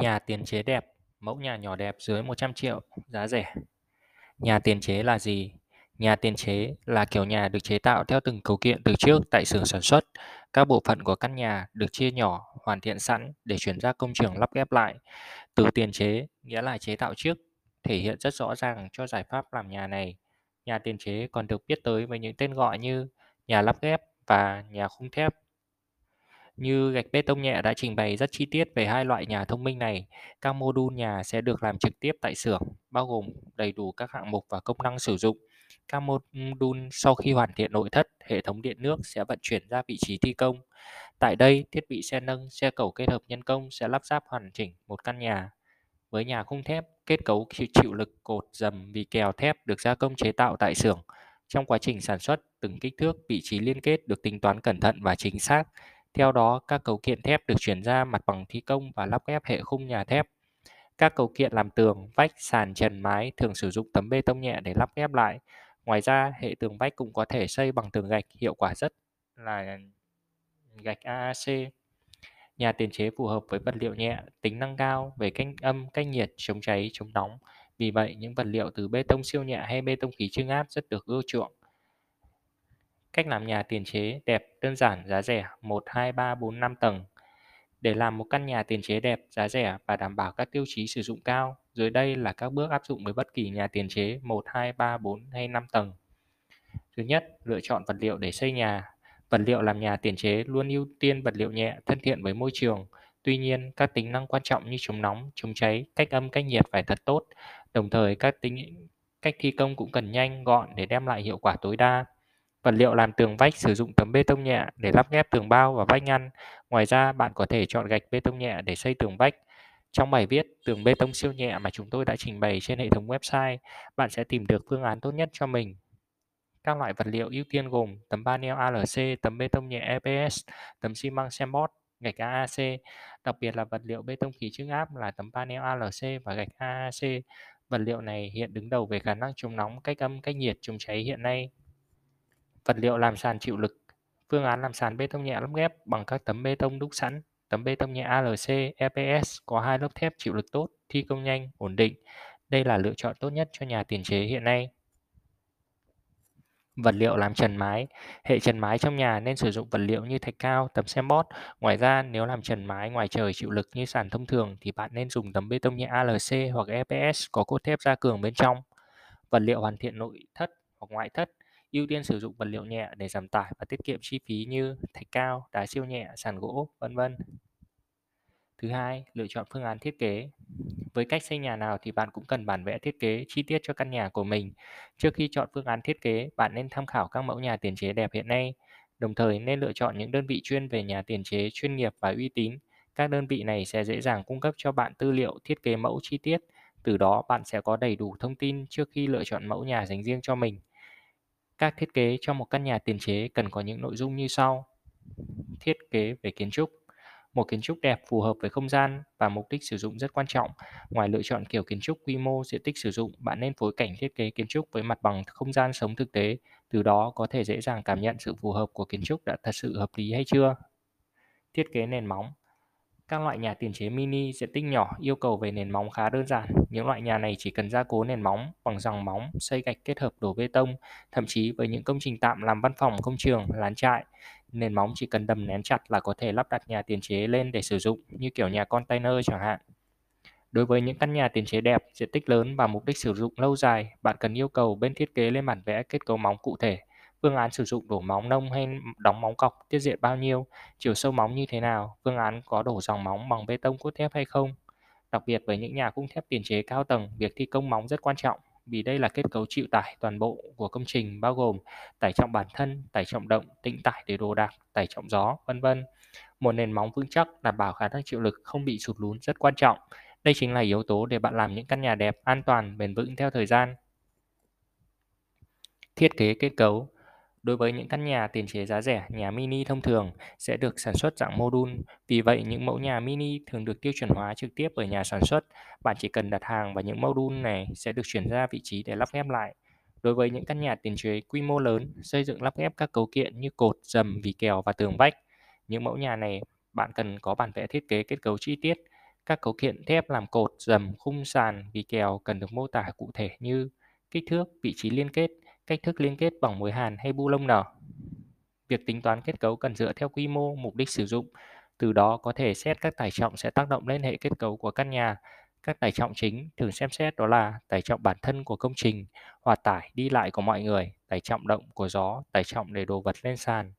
Nhà tiền chế đẹp, mẫu nhà nhỏ đẹp dưới 100 triệu, giá rẻ. Nhà tiền chế là gì? Nhà tiền chế là kiểu nhà được chế tạo theo từng cấu kiện từ trước tại xưởng sản xuất. Các bộ phận của căn nhà được chia nhỏ, hoàn thiện sẵn để chuyển ra công trường lắp ghép lại. Từ tiền chế nghĩa là chế tạo trước, thể hiện rất rõ ràng cho giải pháp làm nhà này. Nhà tiền chế còn được biết tới với những tên gọi như nhà lắp ghép và nhà khung thép như gạch bê tông nhẹ đã trình bày rất chi tiết về hai loại nhà thông minh này, các mô đun nhà sẽ được làm trực tiếp tại xưởng, bao gồm đầy đủ các hạng mục và công năng sử dụng. Các mô đun sau khi hoàn thiện nội thất, hệ thống điện nước sẽ vận chuyển ra vị trí thi công. Tại đây, thiết bị xe nâng, xe cầu kết hợp nhân công sẽ lắp ráp hoàn chỉnh một căn nhà. Với nhà khung thép, kết cấu chịu lực cột dầm vì kèo thép được gia công chế tạo tại xưởng. Trong quá trình sản xuất, từng kích thước, vị trí liên kết được tính toán cẩn thận và chính xác. Theo đó, các cấu kiện thép được chuyển ra mặt bằng thi công và lắp ghép hệ khung nhà thép. Các cấu kiện làm tường, vách, sàn, trần, mái thường sử dụng tấm bê tông nhẹ để lắp ghép lại. Ngoài ra, hệ tường vách cũng có thể xây bằng tường gạch, hiệu quả rất là gạch AAC. Nhà tiền chế phù hợp với vật liệu nhẹ, tính năng cao về cách âm, cách nhiệt, chống cháy, chống nóng. Vì vậy, những vật liệu từ bê tông siêu nhẹ hay bê tông khí trưng áp rất được ưa chuộng. Cách làm nhà tiền chế đẹp, đơn giản, giá rẻ 1, 2, 3, 4, 5 tầng. Để làm một căn nhà tiền chế đẹp, giá rẻ và đảm bảo các tiêu chí sử dụng cao, dưới đây là các bước áp dụng với bất kỳ nhà tiền chế 1, 2, 3, 4 hay 5 tầng. Thứ nhất, lựa chọn vật liệu để xây nhà. Vật liệu làm nhà tiền chế luôn ưu tiên vật liệu nhẹ, thân thiện với môi trường. Tuy nhiên, các tính năng quan trọng như chống nóng, chống cháy, cách âm, cách nhiệt phải thật tốt. Đồng thời, các tính cách thi công cũng cần nhanh, gọn để đem lại hiệu quả tối đa. Vật liệu làm tường vách sử dụng tấm bê tông nhẹ để lắp ghép tường bao và vách ngăn. Ngoài ra, bạn có thể chọn gạch bê tông nhẹ để xây tường vách. Trong bài viết Tường bê tông siêu nhẹ mà chúng tôi đã trình bày trên hệ thống website, bạn sẽ tìm được phương án tốt nhất cho mình. Các loại vật liệu ưu tiên gồm tấm panel ALC, tấm bê tông nhẹ EPS, tấm xi măng Sembot, gạch AAC. Đặc biệt là vật liệu bê tông khí trưng áp là tấm panel ALC và gạch AAC. Vật liệu này hiện đứng đầu về khả năng chống nóng, cách âm, cách nhiệt, chống cháy hiện nay Vật liệu làm sàn chịu lực Phương án làm sàn bê tông nhẹ lắp ghép bằng các tấm bê tông đúc sẵn. Tấm bê tông nhẹ ALC EPS có hai lớp thép chịu lực tốt, thi công nhanh, ổn định. Đây là lựa chọn tốt nhất cho nhà tiền chế hiện nay. Vật liệu làm trần mái Hệ trần mái trong nhà nên sử dụng vật liệu như thạch cao, tấm xem bót. Ngoài ra, nếu làm trần mái ngoài trời chịu lực như sàn thông thường thì bạn nên dùng tấm bê tông nhẹ ALC hoặc EPS có cốt thép gia cường bên trong. Vật liệu hoàn thiện nội thất hoặc ngoại thất ưu tiên sử dụng vật liệu nhẹ để giảm tải và tiết kiệm chi phí như thạch cao, đá siêu nhẹ, sàn gỗ, vân vân. Thứ hai, lựa chọn phương án thiết kế. Với cách xây nhà nào thì bạn cũng cần bản vẽ thiết kế chi tiết cho căn nhà của mình. Trước khi chọn phương án thiết kế, bạn nên tham khảo các mẫu nhà tiền chế đẹp hiện nay. Đồng thời nên lựa chọn những đơn vị chuyên về nhà tiền chế chuyên nghiệp và uy tín. Các đơn vị này sẽ dễ dàng cung cấp cho bạn tư liệu thiết kế mẫu chi tiết. Từ đó bạn sẽ có đầy đủ thông tin trước khi lựa chọn mẫu nhà dành riêng cho mình. Các thiết kế cho một căn nhà tiền chế cần có những nội dung như sau. Thiết kế về kiến trúc một kiến trúc đẹp phù hợp với không gian và mục đích sử dụng rất quan trọng. Ngoài lựa chọn kiểu kiến trúc quy mô, diện tích sử dụng, bạn nên phối cảnh thiết kế kiến trúc với mặt bằng không gian sống thực tế, từ đó có thể dễ dàng cảm nhận sự phù hợp của kiến trúc đã thật sự hợp lý hay chưa. Thiết kế nền móng các loại nhà tiền chế mini diện tích nhỏ yêu cầu về nền móng khá đơn giản. Những loại nhà này chỉ cần gia cố nền móng bằng dòng móng, xây gạch kết hợp đổ bê tông, thậm chí với những công trình tạm làm văn phòng, công trường, lán trại. Nền móng chỉ cần đầm nén chặt là có thể lắp đặt nhà tiền chế lên để sử dụng như kiểu nhà container chẳng hạn. Đối với những căn nhà tiền chế đẹp, diện tích lớn và mục đích sử dụng lâu dài, bạn cần yêu cầu bên thiết kế lên bản vẽ kết cấu móng cụ thể phương án sử dụng đổ móng nông hay đóng móng cọc tiết diện bao nhiêu, chiều sâu móng như thế nào, phương án có đổ dòng móng bằng bê tông cốt thép hay không. Đặc biệt với những nhà cung thép tiền chế cao tầng, việc thi công móng rất quan trọng vì đây là kết cấu chịu tải toàn bộ của công trình bao gồm tải trọng bản thân, tải trọng động, tĩnh tải để đồ đạc, tải trọng gió, vân vân. Một nền móng vững chắc đảm bảo khả năng chịu lực không bị sụt lún rất quan trọng. Đây chính là yếu tố để bạn làm những căn nhà đẹp, an toàn, bền vững theo thời gian. Thiết kế kết cấu Đối với những căn nhà tiền chế giá rẻ, nhà mini thông thường sẽ được sản xuất dạng module. Vì vậy, những mẫu nhà mini thường được tiêu chuẩn hóa trực tiếp ở nhà sản xuất. Bạn chỉ cần đặt hàng và những module này sẽ được chuyển ra vị trí để lắp ghép lại. Đối với những căn nhà tiền chế quy mô lớn, xây dựng lắp ghép các cấu kiện như cột, dầm, vỉ kèo và tường vách. Những mẫu nhà này bạn cần có bản vẽ thiết kế kết cấu chi tiết. Các cấu kiện thép làm cột, dầm, khung sàn, vì kèo cần được mô tả cụ thể như kích thước, vị trí liên kết, cách thức liên kết bằng mối hàn hay bu lông nở. Việc tính toán kết cấu cần dựa theo quy mô, mục đích sử dụng, từ đó có thể xét các tải trọng sẽ tác động lên hệ kết cấu của căn nhà. Các tải trọng chính thường xem xét đó là tải trọng bản thân của công trình, hòa tải đi lại của mọi người, tải trọng động của gió, tải trọng để đồ vật lên sàn.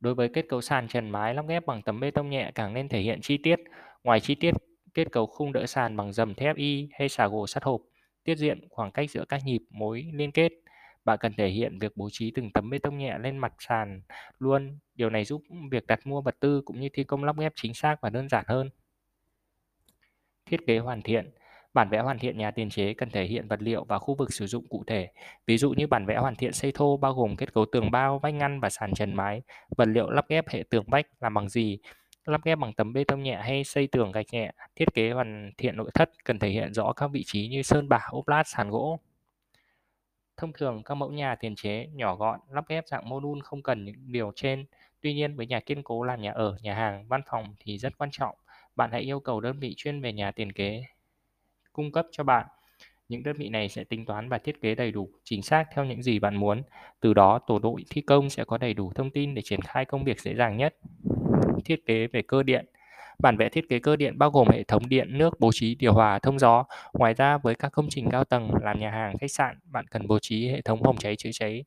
Đối với kết cấu sàn trần mái lắp ghép bằng tấm bê tông nhẹ càng nên thể hiện chi tiết. Ngoài chi tiết kết cấu khung đỡ sàn bằng dầm thép y hay xà gỗ sắt hộp, tiết diện khoảng cách giữa các nhịp mối liên kết. Bạn cần thể hiện việc bố trí từng tấm bê tông nhẹ lên mặt sàn luôn. Điều này giúp việc đặt mua vật tư cũng như thi công lắp ghép chính xác và đơn giản hơn. Thiết kế hoàn thiện Bản vẽ hoàn thiện nhà tiền chế cần thể hiện vật liệu và khu vực sử dụng cụ thể. Ví dụ như bản vẽ hoàn thiện xây thô bao gồm kết cấu tường bao, vách ngăn và sàn trần mái, vật liệu lắp ghép hệ tường vách làm bằng gì, lắp ghép bằng tấm bê tông nhẹ hay xây tường gạch nhẹ. Thiết kế hoàn thiện nội thất cần thể hiện rõ các vị trí như sơn bả, ốp lát, sàn gỗ. Thông thường các mẫu nhà tiền chế nhỏ gọn, lắp ghép dạng module không cần những điều trên. Tuy nhiên với nhà kiên cố làm nhà ở, nhà hàng, văn phòng thì rất quan trọng. Bạn hãy yêu cầu đơn vị chuyên về nhà tiền kế cung cấp cho bạn. Những đơn vị này sẽ tính toán và thiết kế đầy đủ, chính xác theo những gì bạn muốn. Từ đó, tổ đội thi công sẽ có đầy đủ thông tin để triển khai công việc dễ dàng nhất. Thiết kế về cơ điện Bản vẽ thiết kế cơ điện bao gồm hệ thống điện, nước, bố trí điều hòa, thông gió. Ngoài ra, với các công trình cao tầng làm nhà hàng, khách sạn, bạn cần bố trí hệ thống phòng cháy chữa cháy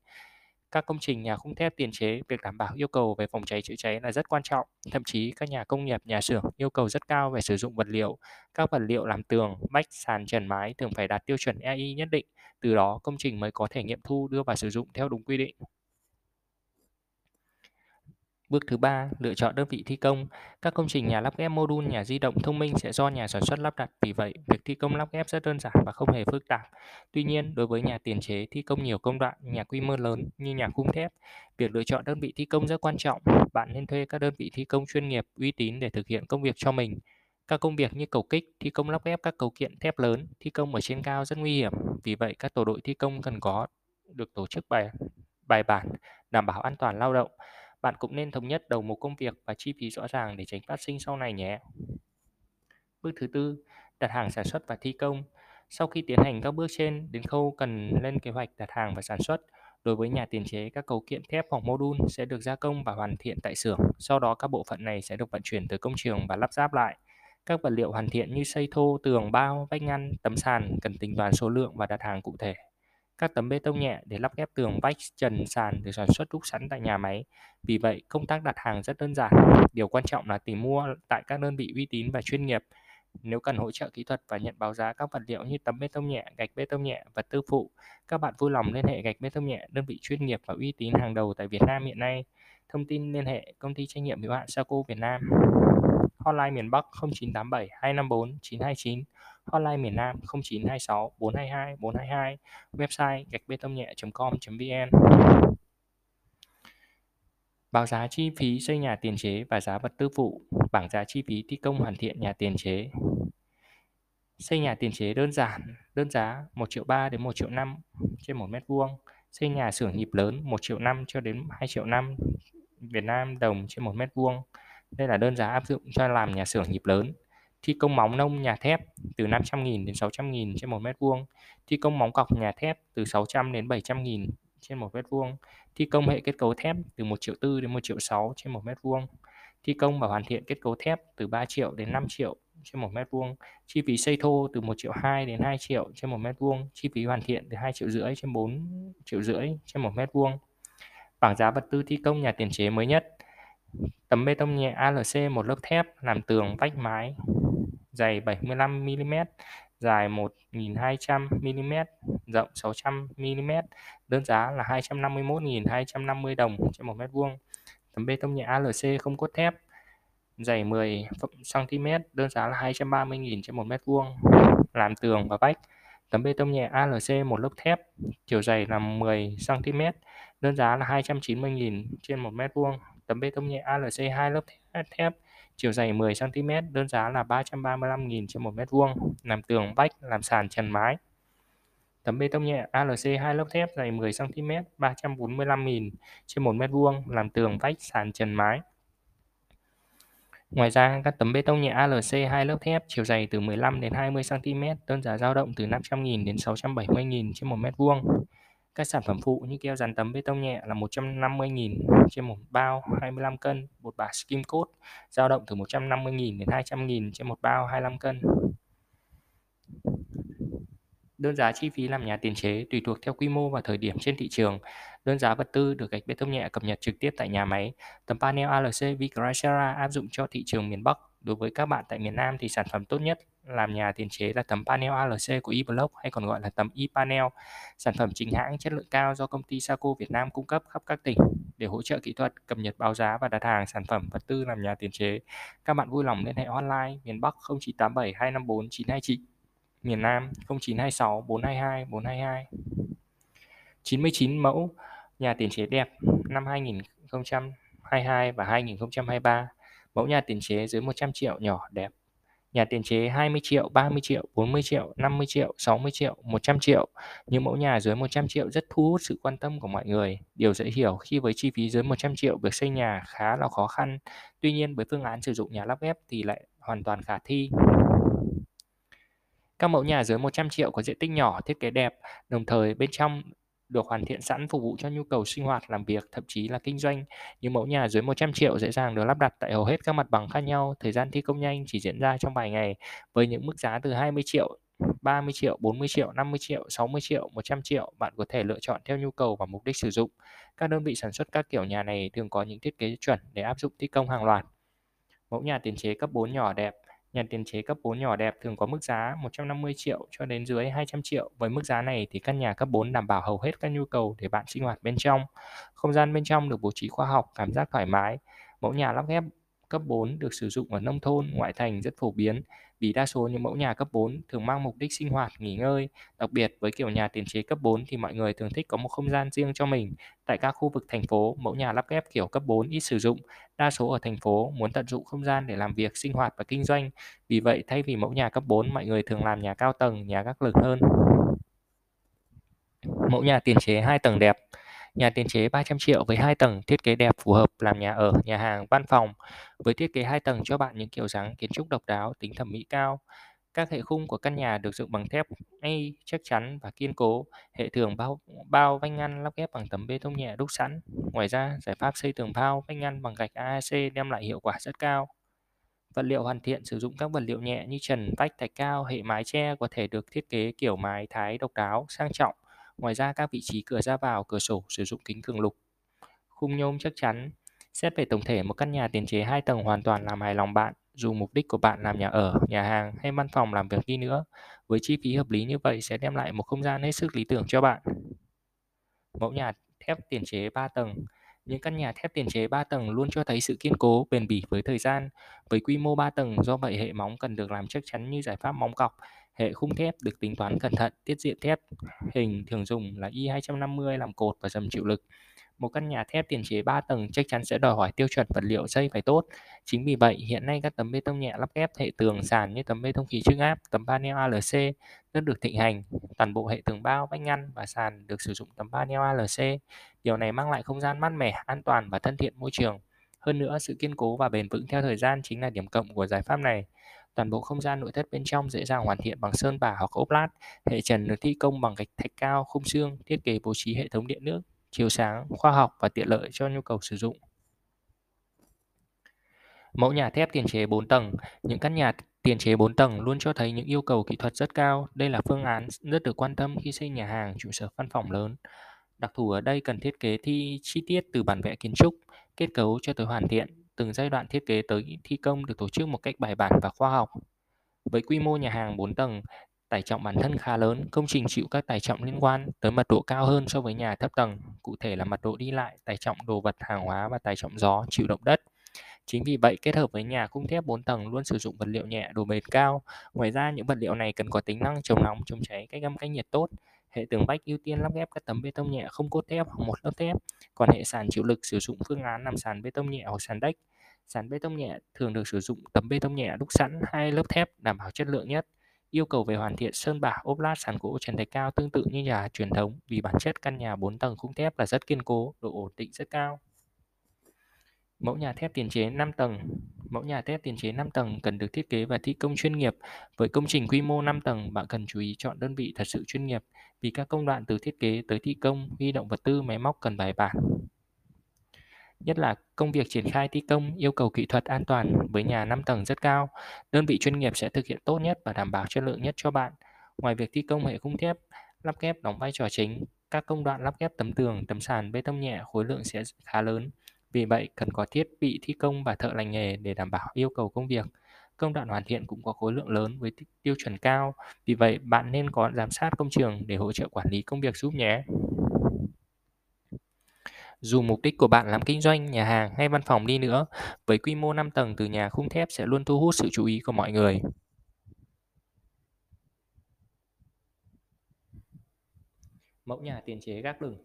các công trình nhà khung thép tiền chế, việc đảm bảo yêu cầu về phòng cháy chữa cháy là rất quan trọng. Thậm chí các nhà công nghiệp, nhà xưởng yêu cầu rất cao về sử dụng vật liệu. Các vật liệu làm tường, vách, sàn, trần mái thường phải đạt tiêu chuẩn EI nhất định. Từ đó công trình mới có thể nghiệm thu đưa vào sử dụng theo đúng quy định. Bước thứ ba, lựa chọn đơn vị thi công. Các công trình nhà lắp ghép module nhà di động thông minh sẽ do nhà sản xuất lắp đặt, vì vậy việc thi công lắp ghép rất đơn giản và không hề phức tạp. Tuy nhiên, đối với nhà tiền chế thi công nhiều công đoạn, nhà quy mô lớn như nhà khung thép, việc lựa chọn đơn vị thi công rất quan trọng. Bạn nên thuê các đơn vị thi công chuyên nghiệp, uy tín để thực hiện công việc cho mình. Các công việc như cầu kích, thi công lắp ghép các cấu kiện thép lớn, thi công ở trên cao rất nguy hiểm. Vì vậy, các tổ đội thi công cần có được tổ chức bài bài bản, đảm bảo an toàn lao động. Bạn cũng nên thống nhất đầu mục công việc và chi phí rõ ràng để tránh phát sinh sau này nhé. Bước thứ tư, đặt hàng sản xuất và thi công. Sau khi tiến hành các bước trên, đến khâu cần lên kế hoạch đặt hàng và sản xuất. Đối với nhà tiền chế, các cấu kiện thép hoặc module sẽ được gia công và hoàn thiện tại xưởng. Sau đó các bộ phận này sẽ được vận chuyển tới công trường và lắp ráp lại. Các vật liệu hoàn thiện như xây thô, tường, bao, vách ngăn, tấm sàn cần tính toán số lượng và đặt hàng cụ thể. Các tấm bê tông nhẹ để lắp ghép tường vách, trần, sàn được sản xuất đúc sẵn tại nhà máy. Vì vậy, công tác đặt hàng rất đơn giản. Điều quan trọng là tìm mua tại các đơn vị uy tín và chuyên nghiệp. Nếu cần hỗ trợ kỹ thuật và nhận báo giá các vật liệu như tấm bê tông nhẹ, gạch bê tông nhẹ, vật tư phụ, các bạn vui lòng liên hệ gạch bê tông nhẹ, đơn vị chuyên nghiệp và uy tín hàng đầu tại Việt Nam hiện nay. Thông tin liên hệ công ty trách nhiệm hữu hạn Saco Việt Nam. Hotline miền Bắc 0987 254 929 hotline miền Nam 0926 422 422, website gạch bê tông nhẹ.com.vn. Báo giá chi phí xây nhà tiền chế và giá vật tư phụ, bảng giá chi phí thi công hoàn thiện nhà tiền chế. Xây nhà tiền chế đơn giản, đơn giá 1 triệu 3 đến 1 triệu 5 trên 1 mét vuông. Xây nhà xưởng nhịp lớn 1 triệu 5 cho đến 2 triệu 5 Việt Nam đồng trên 1 mét vuông. Đây là đơn giá áp dụng cho làm nhà xưởng nhịp lớn thi công móng nông nhà thép từ 500.000 đến 600.000 trên 1 mét vuông, thi công móng cọc nhà thép từ 600 đến 700.000 trên 1 mét vuông, thi công hệ kết cấu thép từ 1 triệu 4 đến 1 triệu 6 trên 1 mét vuông, thi công và hoàn thiện kết cấu thép từ 3 triệu đến 5 triệu trên 1 mét vuông, chi phí xây thô từ 1 triệu 2 đến 2 triệu trên 1 mét vuông, chi phí hoàn thiện từ 2 triệu rưỡi trên 4 triệu rưỡi trên 1 mét vuông. Bảng giá vật tư thi công nhà tiền chế mới nhất. Tấm bê tông nhẹ ALC một lớp thép làm tường vách mái dày 75mm, dài 1200mm, rộng 600mm, đơn giá là 251.250 đồng trên 1 mét vuông. Tấm bê tông nhẹ ALC không cốt thép, dày 10 cm, đơn giá là 230.000 trên 1 mét vuông. Làm tường và vách. Tấm bê tông nhẹ ALC một lớp thép, chiều dày là 10 cm, đơn giá là 290.000 trên 1 mét vuông. Tấm bê tông nhẹ ALC hai lớp thép, chiều dày 10 cm, đơn giá là 335.000 trên 1 mét vuông, làm tường vách, làm sàn trần mái. Tấm bê tông nhẹ ALC hai lớp thép dày 10 cm, 345.000 trên 1 mét vuông, làm tường vách, sàn trần mái. Ngoài ra, các tấm bê tông nhẹ ALC hai lớp thép chiều dày từ 15 đến 20 cm, đơn giá dao động từ 500.000 đến 670.000 trên 1 mét vuông. Các sản phẩm phụ như keo dán tấm bê tông nhẹ là 150.000 trên một bao 25 cân, bột bả skim coat dao động từ 150.000 đến 200.000 trên một bao 25 cân. Đơn giá chi phí làm nhà tiền chế tùy thuộc theo quy mô và thời điểm trên thị trường. Đơn giá vật tư được gạch bê tông nhẹ cập nhật trực tiếp tại nhà máy. Tấm panel ALC Vicracera áp dụng cho thị trường miền Bắc. Đối với các bạn tại miền Nam thì sản phẩm tốt nhất làm nhà tiền chế là tấm panel ALC của eBlock hay còn gọi là tấm ePanel. Sản phẩm chính hãng chất lượng cao do công ty Saco Việt Nam cung cấp khắp các tỉnh để hỗ trợ kỹ thuật, cập nhật báo giá và đặt hàng sản phẩm vật tư làm nhà tiền chế. Các bạn vui lòng liên hệ online miền Bắc 0987 254 929 miền Nam 0926 422 422 99 mẫu nhà tiền chế đẹp năm 2022 và 2023 mẫu nhà tiền chế dưới 100 triệu nhỏ đẹp nhà tiền chế 20 triệu, 30 triệu, 40 triệu, 50 triệu, 60 triệu, 100 triệu. Những mẫu nhà dưới 100 triệu rất thu hút sự quan tâm của mọi người. Điều dễ hiểu khi với chi phí dưới 100 triệu việc xây nhà khá là khó khăn. Tuy nhiên với phương án sử dụng nhà lắp ghép thì lại hoàn toàn khả thi. Các mẫu nhà dưới 100 triệu có diện tích nhỏ, thiết kế đẹp, đồng thời bên trong được hoàn thiện sẵn phục vụ cho nhu cầu sinh hoạt, làm việc, thậm chí là kinh doanh. Những mẫu nhà dưới 100 triệu dễ dàng được lắp đặt tại hầu hết các mặt bằng khác nhau, thời gian thi công nhanh chỉ diễn ra trong vài ngày với những mức giá từ 20 triệu 30 triệu, 40 triệu, 50 triệu, 60 triệu, 100 triệu, bạn có thể lựa chọn theo nhu cầu và mục đích sử dụng. Các đơn vị sản xuất các kiểu nhà này thường có những thiết kế chuẩn để áp dụng thi công hàng loạt. Mẫu nhà tiền chế cấp 4 nhỏ đẹp, Nhà tiền chế cấp 4 nhỏ đẹp thường có mức giá 150 triệu cho đến dưới 200 triệu. Với mức giá này thì căn nhà cấp 4 đảm bảo hầu hết các nhu cầu để bạn sinh hoạt bên trong. Không gian bên trong được bố trí khoa học, cảm giác thoải mái. Mẫu nhà lắp ghép cấp 4 được sử dụng ở nông thôn, ngoại thành rất phổ biến vì đa số những mẫu nhà cấp 4 thường mang mục đích sinh hoạt, nghỉ ngơi. Đặc biệt với kiểu nhà tiền chế cấp 4 thì mọi người thường thích có một không gian riêng cho mình. Tại các khu vực thành phố, mẫu nhà lắp ghép kiểu cấp 4 ít sử dụng. Đa số ở thành phố muốn tận dụng không gian để làm việc, sinh hoạt và kinh doanh. Vì vậy, thay vì mẫu nhà cấp 4, mọi người thường làm nhà cao tầng, nhà gác lửng hơn. Mẫu nhà tiền chế 2 tầng đẹp Nhà tiền chế 300 triệu với hai tầng thiết kế đẹp phù hợp làm nhà ở, nhà hàng, văn phòng. Với thiết kế hai tầng cho bạn những kiểu dáng kiến trúc độc đáo, tính thẩm mỹ cao. Các hệ khung của căn nhà được dựng bằng thép A chắc chắn và kiên cố. Hệ tường bao bao vách ngăn lắp ghép bằng tấm bê tông nhẹ đúc sẵn. Ngoài ra, giải pháp xây tường bao vách ngăn bằng gạch AAC đem lại hiệu quả rất cao. Vật liệu hoàn thiện sử dụng các vật liệu nhẹ như trần, vách, thạch cao, hệ mái che có thể được thiết kế kiểu mái thái độc đáo, sang trọng. Ngoài ra, các vị trí cửa ra vào, cửa sổ sử dụng kính cường lục. Khung nhôm chắc chắn. Xét về tổng thể, một căn nhà tiền chế 2 tầng hoàn toàn làm hài lòng bạn, dù mục đích của bạn làm nhà ở, nhà hàng hay văn phòng làm việc đi nữa. Với chi phí hợp lý như vậy sẽ đem lại một không gian hết sức lý tưởng cho bạn. Mẫu nhà thép tiền chế 3 tầng những căn nhà thép tiền chế 3 tầng luôn cho thấy sự kiên cố, bền bỉ với thời gian. Với quy mô 3 tầng, do vậy hệ móng cần được làm chắc chắn như giải pháp móng cọc. Hệ khung thép được tính toán cẩn thận, tiết diện thép hình thường dùng là Y250 làm cột và dầm chịu lực. Một căn nhà thép tiền chế 3 tầng chắc chắn sẽ đòi hỏi tiêu chuẩn vật liệu dây phải tốt. Chính vì vậy, hiện nay các tấm bê tông nhẹ lắp ghép hệ tường sàn như tấm bê tông khí trưng áp, tấm panel ALC rất được thịnh hành. Toàn bộ hệ tường bao, vách ngăn và sàn được sử dụng tấm panel ALC. Điều này mang lại không gian mát mẻ, an toàn và thân thiện môi trường. Hơn nữa, sự kiên cố và bền vững theo thời gian chính là điểm cộng của giải pháp này. Toàn bộ không gian nội thất bên trong dễ dàng hoàn thiện bằng sơn bả hoặc ốp lát. Hệ trần được thi công bằng gạch thạch cao, khung xương, thiết kế bố trí hệ thống điện nước, chiếu sáng, khoa học và tiện lợi cho nhu cầu sử dụng. Mẫu nhà thép tiền chế 4 tầng Những căn nhà tiền chế 4 tầng luôn cho thấy những yêu cầu kỹ thuật rất cao. Đây là phương án rất được quan tâm khi xây nhà hàng, trụ sở văn phòng lớn. Đặc thù ở đây cần thiết kế thi chi tiết từ bản vẽ kiến trúc, kết cấu cho tới hoàn thiện. Từng giai đoạn thiết kế tới thi công được tổ chức một cách bài bản và khoa học. Với quy mô nhà hàng 4 tầng, tải trọng bản thân khá lớn, công trình chịu các tải trọng liên quan tới mật độ cao hơn so với nhà thấp tầng, cụ thể là mật độ đi lại, tải trọng đồ vật hàng hóa và tải trọng gió, chịu động đất. Chính vì vậy, kết hợp với nhà khung thép 4 tầng luôn sử dụng vật liệu nhẹ, độ bền cao. Ngoài ra, những vật liệu này cần có tính năng chống nóng, chống cháy, cách âm cách nhiệt tốt. Hệ tường vách ưu tiên lắp ghép các tấm bê tông nhẹ không cốt thép hoặc một lớp thép. Còn hệ sàn chịu lực sử dụng phương án làm sàn bê tông nhẹ hoặc sàn đách. Sàn bê tông nhẹ thường được sử dụng tấm bê tông nhẹ đúc sẵn hai lớp thép đảm bảo chất lượng nhất. Yêu cầu về hoàn thiện sơn bả, ốp lát, sàn gỗ trần thạch cao tương tự như nhà truyền thống vì bản chất căn nhà 4 tầng khung thép là rất kiên cố, độ ổn định rất cao. Mẫu nhà thép tiền chế 5 tầng Mẫu nhà thép tiền chế 5 tầng cần được thiết kế và thi công chuyên nghiệp. Với công trình quy mô 5 tầng, bạn cần chú ý chọn đơn vị thật sự chuyên nghiệp vì các công đoạn từ thiết kế tới thi công, huy động vật tư, máy móc cần bài bản. Nhất là công việc triển khai thi công yêu cầu kỹ thuật an toàn với nhà 5 tầng rất cao. Đơn vị chuyên nghiệp sẽ thực hiện tốt nhất và đảm bảo chất lượng nhất cho bạn. Ngoài việc thi công hệ khung thép, lắp ghép đóng vai trò chính, các công đoạn lắp ghép tấm tường, tấm sàn bê tông nhẹ khối lượng sẽ khá lớn. Vì vậy, cần có thiết bị thi công và thợ lành nghề để đảm bảo yêu cầu công việc. Công đoạn hoàn thiện cũng có khối lượng lớn với tiêu chuẩn cao. Vì vậy, bạn nên có giám sát công trường để hỗ trợ quản lý công việc giúp nhé. Dù mục đích của bạn làm kinh doanh, nhà hàng hay văn phòng đi nữa, với quy mô 5 tầng từ nhà khung thép sẽ luôn thu hút sự chú ý của mọi người. Mẫu nhà tiền chế gác lửng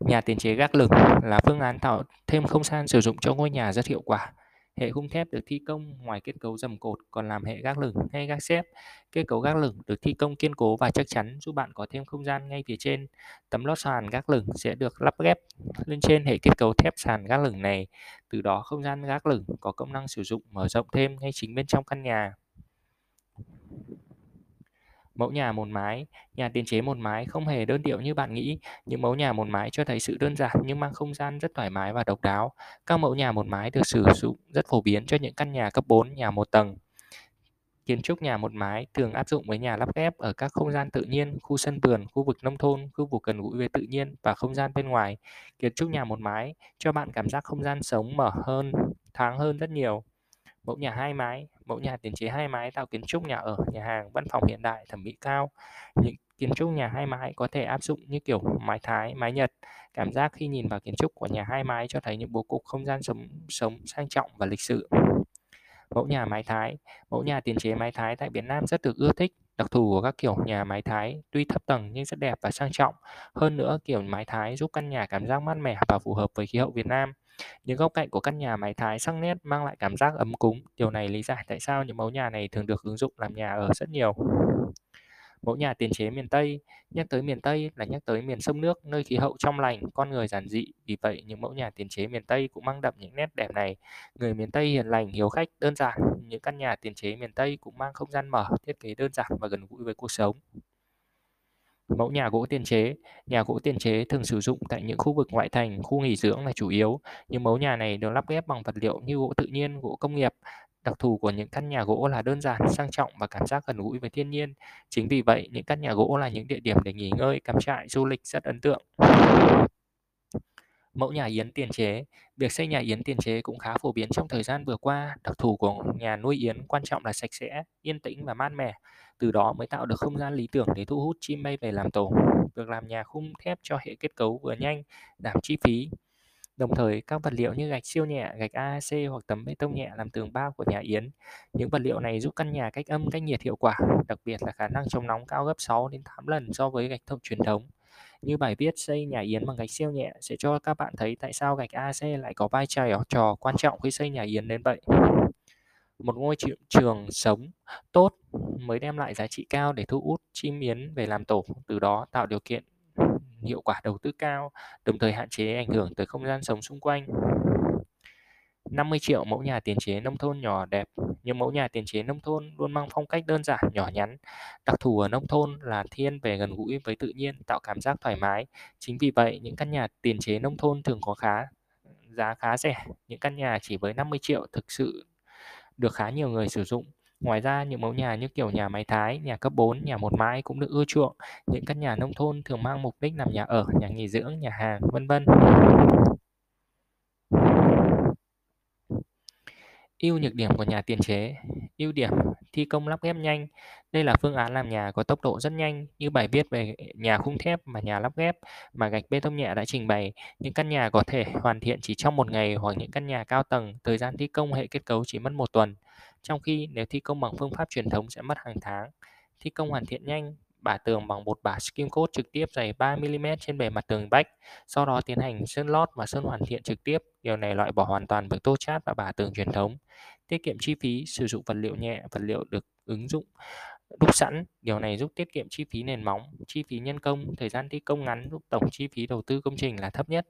Nhà tiền chế gác lửng là phương án tạo thêm không gian sử dụng cho ngôi nhà rất hiệu quả. Hệ khung thép được thi công ngoài kết cấu dầm cột, còn làm hệ gác lửng hay gác xếp. Kết cấu gác lửng được thi công kiên cố và chắc chắn, giúp bạn có thêm không gian ngay phía trên. Tấm lót sàn gác lửng sẽ được lắp ghép lên trên hệ kết cấu thép sàn gác lửng này. Từ đó không gian gác lửng có công năng sử dụng mở rộng thêm ngay chính bên trong căn nhà. Mẫu nhà một mái, nhà tiền chế một mái không hề đơn điệu như bạn nghĩ, những mẫu nhà một mái cho thấy sự đơn giản nhưng mang không gian rất thoải mái và độc đáo. Các mẫu nhà một mái được sử dụng rất phổ biến cho những căn nhà cấp 4, nhà một tầng. Kiến trúc nhà một mái thường áp dụng với nhà lắp ghép ở các không gian tự nhiên, khu sân vườn, khu vực nông thôn, khu vực gần gũi với tự nhiên và không gian bên ngoài. Kiến trúc nhà một mái cho bạn cảm giác không gian sống mở hơn, thoáng hơn rất nhiều. Mẫu nhà hai mái, mẫu nhà tiền chế hai mái tạo kiến trúc nhà ở, nhà hàng, văn phòng hiện đại, thẩm mỹ cao. Những kiến trúc nhà hai mái có thể áp dụng như kiểu mái Thái, mái Nhật. Cảm giác khi nhìn vào kiến trúc của nhà hai mái cho thấy những bố cục không gian sống sống sang trọng và lịch sự. Mẫu nhà mái Thái, mẫu nhà tiền chế mái Thái tại Việt Nam rất được ưa thích. Đặc thù của các kiểu nhà mái Thái tuy thấp tầng nhưng rất đẹp và sang trọng. Hơn nữa, kiểu mái Thái giúp căn nhà cảm giác mát mẻ và phù hợp với khí hậu Việt Nam. Những góc cạnh của căn nhà mái Thái sắc nét mang lại cảm giác ấm cúng. Điều này lý giải tại sao những mẫu nhà này thường được ứng dụng làm nhà ở rất nhiều. Mẫu nhà tiền chế miền Tây, nhắc tới miền Tây là nhắc tới miền sông nước, nơi khí hậu trong lành, con người giản dị. Vì vậy, những mẫu nhà tiền chế miền Tây cũng mang đậm những nét đẹp này. Người miền Tây hiền lành, hiếu khách, đơn giản. Những căn nhà tiền chế miền Tây cũng mang không gian mở, thiết kế đơn giản và gần gũi với cuộc sống. Mẫu nhà gỗ tiền chế Nhà gỗ tiền chế thường sử dụng tại những khu vực ngoại thành, khu nghỉ dưỡng là chủ yếu. Những mẫu nhà này được lắp ghép bằng vật liệu như gỗ tự nhiên, gỗ công nghiệp. Đặc thù của những căn nhà gỗ là đơn giản, sang trọng và cảm giác gần gũi với thiên nhiên. Chính vì vậy, những căn nhà gỗ là những địa điểm để nghỉ ngơi, cắm trại, du lịch rất ấn tượng. Mẫu nhà yến tiền chế Việc xây nhà yến tiền chế cũng khá phổ biến trong thời gian vừa qua. Đặc thù của nhà nuôi yến quan trọng là sạch sẽ, yên tĩnh và mát mẻ. Từ đó mới tạo được không gian lý tưởng để thu hút chim bay về làm tổ. Việc làm nhà khung thép cho hệ kết cấu vừa nhanh, giảm chi phí. Đồng thời, các vật liệu như gạch siêu nhẹ, gạch AAC hoặc tấm bê tông nhẹ làm tường bao của nhà Yến. Những vật liệu này giúp căn nhà cách âm, cách nhiệt hiệu quả, đặc biệt là khả năng chống nóng cao gấp 6 đến 8 lần so với gạch thông truyền thống. Như bài viết xây nhà Yến bằng gạch siêu nhẹ sẽ cho các bạn thấy tại sao gạch AC lại có vai trò quan trọng khi xây nhà Yến đến vậy. Một ngôi trường sống tốt mới đem lại giá trị cao để thu hút chim yến về làm tổ, từ đó tạo điều kiện hiệu quả đầu tư cao, đồng thời hạn chế ảnh hưởng tới không gian sống xung quanh. 50 triệu mẫu nhà tiền chế nông thôn nhỏ đẹp nhưng mẫu nhà tiền chế nông thôn luôn mang phong cách đơn giản nhỏ nhắn đặc thù ở nông thôn là thiên về gần gũi với tự nhiên tạo cảm giác thoải mái chính vì vậy những căn nhà tiền chế nông thôn thường có khá giá khá rẻ những căn nhà chỉ với 50 triệu thực sự được khá nhiều người sử dụng Ngoài ra, những mẫu nhà như kiểu nhà máy Thái, nhà cấp 4, nhà một mái cũng được ưa chuộng. Những căn nhà nông thôn thường mang mục đích làm nhà ở, nhà nghỉ dưỡng, nhà hàng, vân vân. Ưu nhược điểm của nhà tiền chế Ưu điểm thi công lắp ghép nhanh. Đây là phương án làm nhà có tốc độ rất nhanh Như bài viết về nhà khung thép và nhà lắp ghép mà gạch bê tông nhẹ đã trình bày. Những căn nhà có thể hoàn thiện chỉ trong một ngày hoặc những căn nhà cao tầng Thời gian thi công hệ kết cấu chỉ mất một tuần. Trong khi nếu thi công bằng phương pháp truyền thống sẽ mất hàng tháng. Thi công hoàn thiện nhanh bả tường bằng một bả skim coat trực tiếp dày 3mm trên bề mặt tường vách, sau đó tiến hành sơn lót và sơn hoàn thiện trực tiếp. Điều này loại bỏ hoàn toàn việc tô chát và bả tường truyền thống. Tiết kiệm chi phí, sử dụng vật liệu nhẹ, vật liệu được ứng dụng đúc sẵn. Điều này giúp tiết kiệm chi phí nền móng, chi phí nhân công, thời gian thi công ngắn giúp tổng chi phí đầu tư công trình là thấp nhất.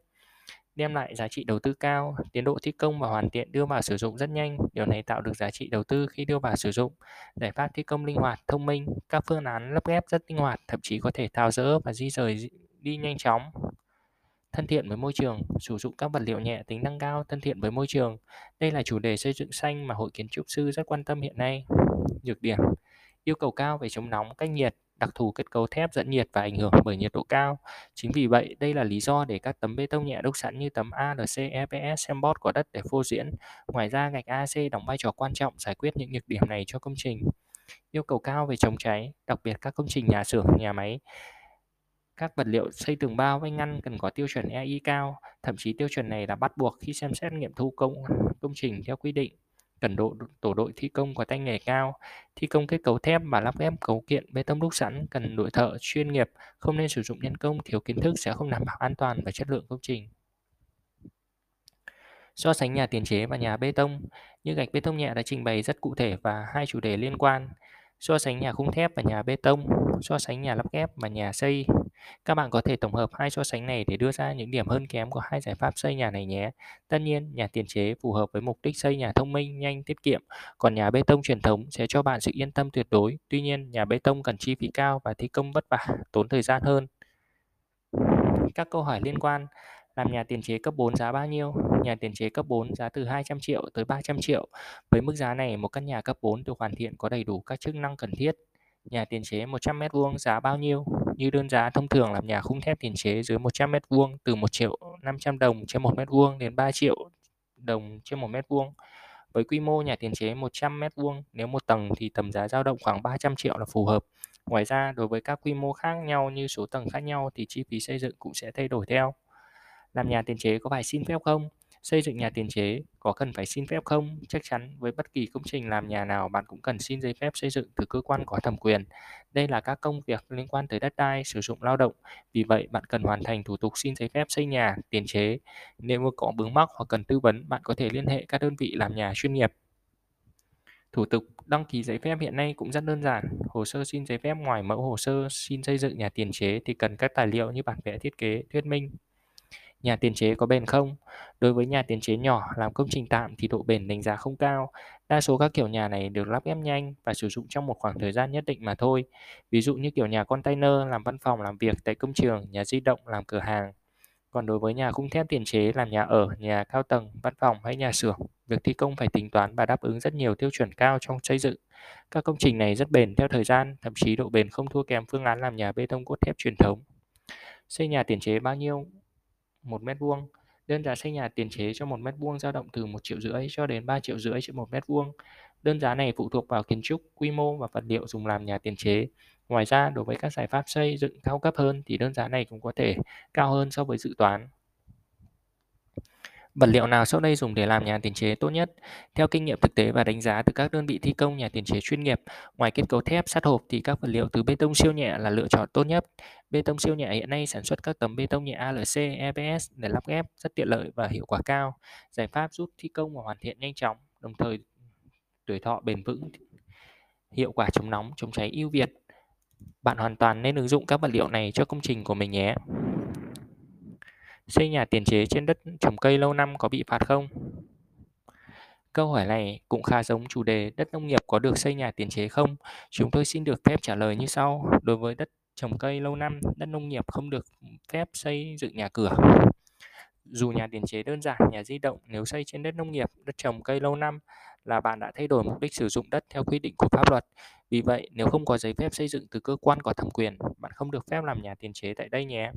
đem lại giá trị đầu tư cao, tiến độ thi công và hoàn thiện đưa vào sử dụng rất nhanh. Điều này tạo được giá trị đầu tư khi đưa vào sử dụng. Giải pháp thi công linh hoạt, thông minh, các phương án lắp ghép rất linh hoạt, thậm chí có thể tháo dỡ và di rời đi nhanh chóng. Thân thiện với môi trường, sử dụng các vật liệu nhẹ tính năng cao, thân thiện với môi trường. Đây là chủ đề xây dựng xanh mà Hội Kiến trúc sư rất quan tâm hiện nay. Nhược điểm yêu cầu cao về chống nóng, cách nhiệt, đặc thù kết cấu thép dẫn nhiệt và ảnh hưởng bởi nhiệt độ cao. Chính vì vậy, đây là lý do để các tấm bê tông nhẹ đúc sẵn như tấm ALC, EPS, Sembot có đất để phô diễn. Ngoài ra, gạch AC đóng vai trò quan trọng giải quyết những nhược điểm này cho công trình. Yêu cầu cao về chống cháy, đặc biệt các công trình nhà xưởng, nhà máy. Các vật liệu xây tường bao vách ngăn cần có tiêu chuẩn EI cao, thậm chí tiêu chuẩn này là bắt buộc khi xem xét nghiệm thu công công trình theo quy định cần độ tổ đội thi công có tay nghề cao, thi công kết cấu thép và lắp ghép cấu kiện bê tông đúc sẵn cần đội thợ chuyên nghiệp, không nên sử dụng nhân công thiếu kiến thức sẽ không đảm bảo an toàn và chất lượng công trình. So sánh nhà tiền chế và nhà bê tông, như gạch bê tông nhẹ đã trình bày rất cụ thể và hai chủ đề liên quan. So sánh nhà khung thép và nhà bê tông, so sánh nhà lắp ghép và nhà xây. Các bạn có thể tổng hợp hai so sánh này để đưa ra những điểm hơn kém của hai giải pháp xây nhà này nhé. Tất nhiên, nhà tiền chế phù hợp với mục đích xây nhà thông minh, nhanh, tiết kiệm, còn nhà bê tông truyền thống sẽ cho bạn sự yên tâm tuyệt đối. Tuy nhiên, nhà bê tông cần chi phí cao và thi công vất vả, tốn thời gian hơn. Các câu hỏi liên quan làm nhà tiền chế cấp 4 giá bao nhiêu? Nhà tiền chế cấp 4 giá từ 200 triệu tới 300 triệu. Với mức giá này, một căn nhà cấp 4 được hoàn thiện có đầy đủ các chức năng cần thiết. Nhà tiền chế 100 m2 giá bao nhiêu? Như đơn giá thông thường làm nhà khung thép tiền chế dưới 100 m2 từ 1 triệu 500 đồng trên 1 m2 đến 3 triệu đồng trên 1 m2. Với quy mô nhà tiền chế 100 m2, nếu một tầng thì tầm giá dao động khoảng 300 triệu là phù hợp. Ngoài ra, đối với các quy mô khác nhau như số tầng khác nhau thì chi phí xây dựng cũng sẽ thay đổi theo. Làm nhà tiền chế có phải xin phép không? Xây dựng nhà tiền chế có cần phải xin phép không? Chắc chắn với bất kỳ công trình làm nhà nào bạn cũng cần xin giấy phép xây dựng từ cơ quan có thẩm quyền. Đây là các công việc liên quan tới đất đai, sử dụng lao động. Vì vậy, bạn cần hoàn thành thủ tục xin giấy phép xây nhà, tiền chế. Nếu có vướng mắc hoặc cần tư vấn, bạn có thể liên hệ các đơn vị làm nhà chuyên nghiệp. Thủ tục đăng ký giấy phép hiện nay cũng rất đơn giản. Hồ sơ xin giấy phép ngoài mẫu hồ sơ xin xây dựng nhà tiền chế thì cần các tài liệu như bản vẽ thiết kế, thuyết minh, Nhà tiền chế có bền không? Đối với nhà tiền chế nhỏ làm công trình tạm thì độ bền đánh giá không cao. Đa số các kiểu nhà này được lắp ghép nhanh và sử dụng trong một khoảng thời gian nhất định mà thôi. Ví dụ như kiểu nhà container làm văn phòng làm việc tại công trường, nhà di động làm cửa hàng. Còn đối với nhà khung thép tiền chế làm nhà ở, nhà cao tầng, văn phòng hay nhà xưởng, việc thi công phải tính toán và đáp ứng rất nhiều tiêu chuẩn cao trong xây dựng. Các công trình này rất bền theo thời gian, thậm chí độ bền không thua kém phương án làm nhà bê tông cốt thép truyền thống. Xây nhà tiền chế bao nhiêu một mét vuông. Đơn giá xây nhà tiền chế cho một mét vuông dao động từ một triệu rưỡi cho đến 3 triệu rưỡi trên một mét vuông. Đơn giá này phụ thuộc vào kiến trúc, quy mô và vật liệu dùng làm nhà tiền chế. Ngoài ra, đối với các giải pháp xây dựng cao cấp hơn thì đơn giá này cũng có thể cao hơn so với dự toán. Vật liệu nào sau đây dùng để làm nhà tiền chế tốt nhất? Theo kinh nghiệm thực tế và đánh giá từ các đơn vị thi công nhà tiền chế chuyên nghiệp, ngoài kết cấu thép sắt hộp thì các vật liệu từ bê tông siêu nhẹ là lựa chọn tốt nhất. Bê tông siêu nhẹ hiện nay sản xuất các tấm bê tông nhẹ ALC, EPS để lắp ghép rất tiện lợi và hiệu quả cao. Giải pháp giúp thi công và hoàn thiện nhanh chóng, đồng thời tuổi thọ bền vững, hiệu quả chống nóng, chống cháy ưu việt. Bạn hoàn toàn nên ứng dụng các vật liệu này cho công trình của mình nhé. Xây nhà tiền chế trên đất trồng cây lâu năm có bị phạt không? Câu hỏi này cũng khá giống chủ đề đất nông nghiệp có được xây nhà tiền chế không? Chúng tôi xin được phép trả lời như sau. Đối với đất trồng cây lâu năm, đất nông nghiệp không được phép xây dựng nhà cửa. Dù nhà tiền chế đơn giản, nhà di động nếu xây trên đất nông nghiệp, đất trồng cây lâu năm là bạn đã thay đổi mục đích sử dụng đất theo quy định của pháp luật. Vì vậy, nếu không có giấy phép xây dựng từ cơ quan có thẩm quyền, bạn không được phép làm nhà tiền chế tại đây nhé.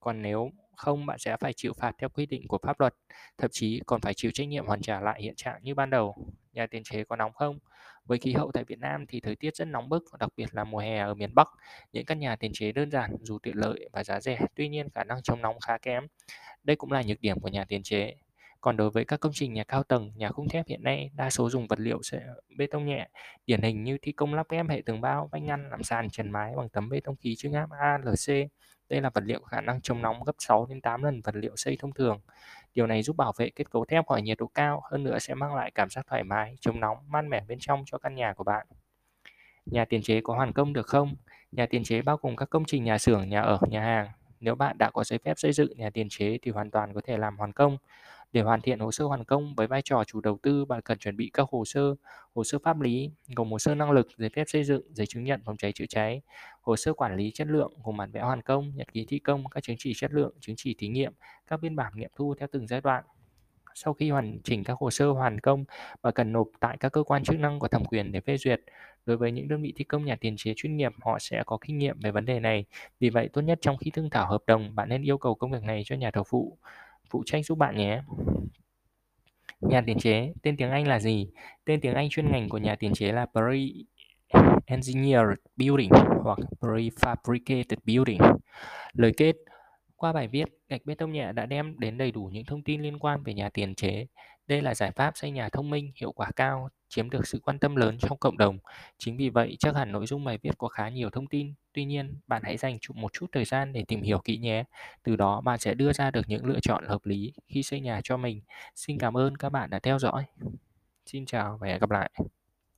Còn nếu không bạn sẽ phải chịu phạt theo quy định của pháp luật, thậm chí còn phải chịu trách nhiệm hoàn trả lại hiện trạng như ban đầu. Nhà tiền chế có nóng không? Với khí hậu tại Việt Nam thì thời tiết rất nóng bức, đặc biệt là mùa hè ở miền Bắc. Những căn nhà tiền chế đơn giản dù tiện lợi và giá rẻ, tuy nhiên khả năng chống nóng khá kém. Đây cũng là nhược điểm của nhà tiền chế. Còn đối với các công trình nhà cao tầng, nhà khung thép hiện nay đa số dùng vật liệu sẽ bê tông nhẹ, điển hình như thi công lắp ghép hệ tường bao, vách ngăn, làm sàn, trần mái bằng tấm bê tông khí chữ áp ALC đây là vật liệu khả năng chống nóng gấp 6 đến 8 lần vật liệu xây thông thường. Điều này giúp bảo vệ kết cấu thép khỏi nhiệt độ cao, hơn nữa sẽ mang lại cảm giác thoải mái, chống nóng, mát mẻ bên trong cho căn nhà của bạn. Nhà tiền chế có hoàn công được không? Nhà tiền chế bao gồm các công trình nhà xưởng, nhà ở, nhà hàng. Nếu bạn đã có giấy phép xây dựng nhà tiền chế thì hoàn toàn có thể làm hoàn công. Để hoàn thiện hồ sơ hoàn công với vai trò chủ đầu tư, bạn cần chuẩn bị các hồ sơ, hồ sơ pháp lý gồm hồ sơ năng lực, giấy phép xây dựng, giấy chứng nhận phòng cháy chữa cháy, hồ sơ quản lý chất lượng gồm bản vẽ hoàn công, nhật ký thi công, các chứng chỉ chất lượng, chứng chỉ thí nghiệm, các biên bản nghiệm thu theo từng giai đoạn. Sau khi hoàn chỉnh các hồ sơ hoàn công, bạn cần nộp tại các cơ quan chức năng có thẩm quyền để phê duyệt. Đối với những đơn vị thi công nhà tiền chế chuyên nghiệp, họ sẽ có kinh nghiệm về vấn đề này. Vì vậy, tốt nhất trong khi thương thảo hợp đồng, bạn nên yêu cầu công việc này cho nhà thầu phụ phụ trách giúp bạn nhé. Nhà tiền chế, tên tiếng Anh là gì? Tên tiếng Anh chuyên ngành của nhà tiền chế là Pre-Engineered Building hoặc Prefabricated Building. Lời kết qua bài viết, gạch bê tông nhẹ đã đem đến đầy đủ những thông tin liên quan về nhà tiền chế. Đây là giải pháp xây nhà thông minh, hiệu quả cao, chiếm được sự quan tâm lớn trong cộng đồng. Chính vì vậy, chắc hẳn nội dung bài viết có khá nhiều thông tin. Tuy nhiên, bạn hãy dành một chút thời gian để tìm hiểu kỹ nhé. Từ đó, bạn sẽ đưa ra được những lựa chọn hợp lý khi xây nhà cho mình. Xin cảm ơn các bạn đã theo dõi. Xin chào và hẹn gặp lại.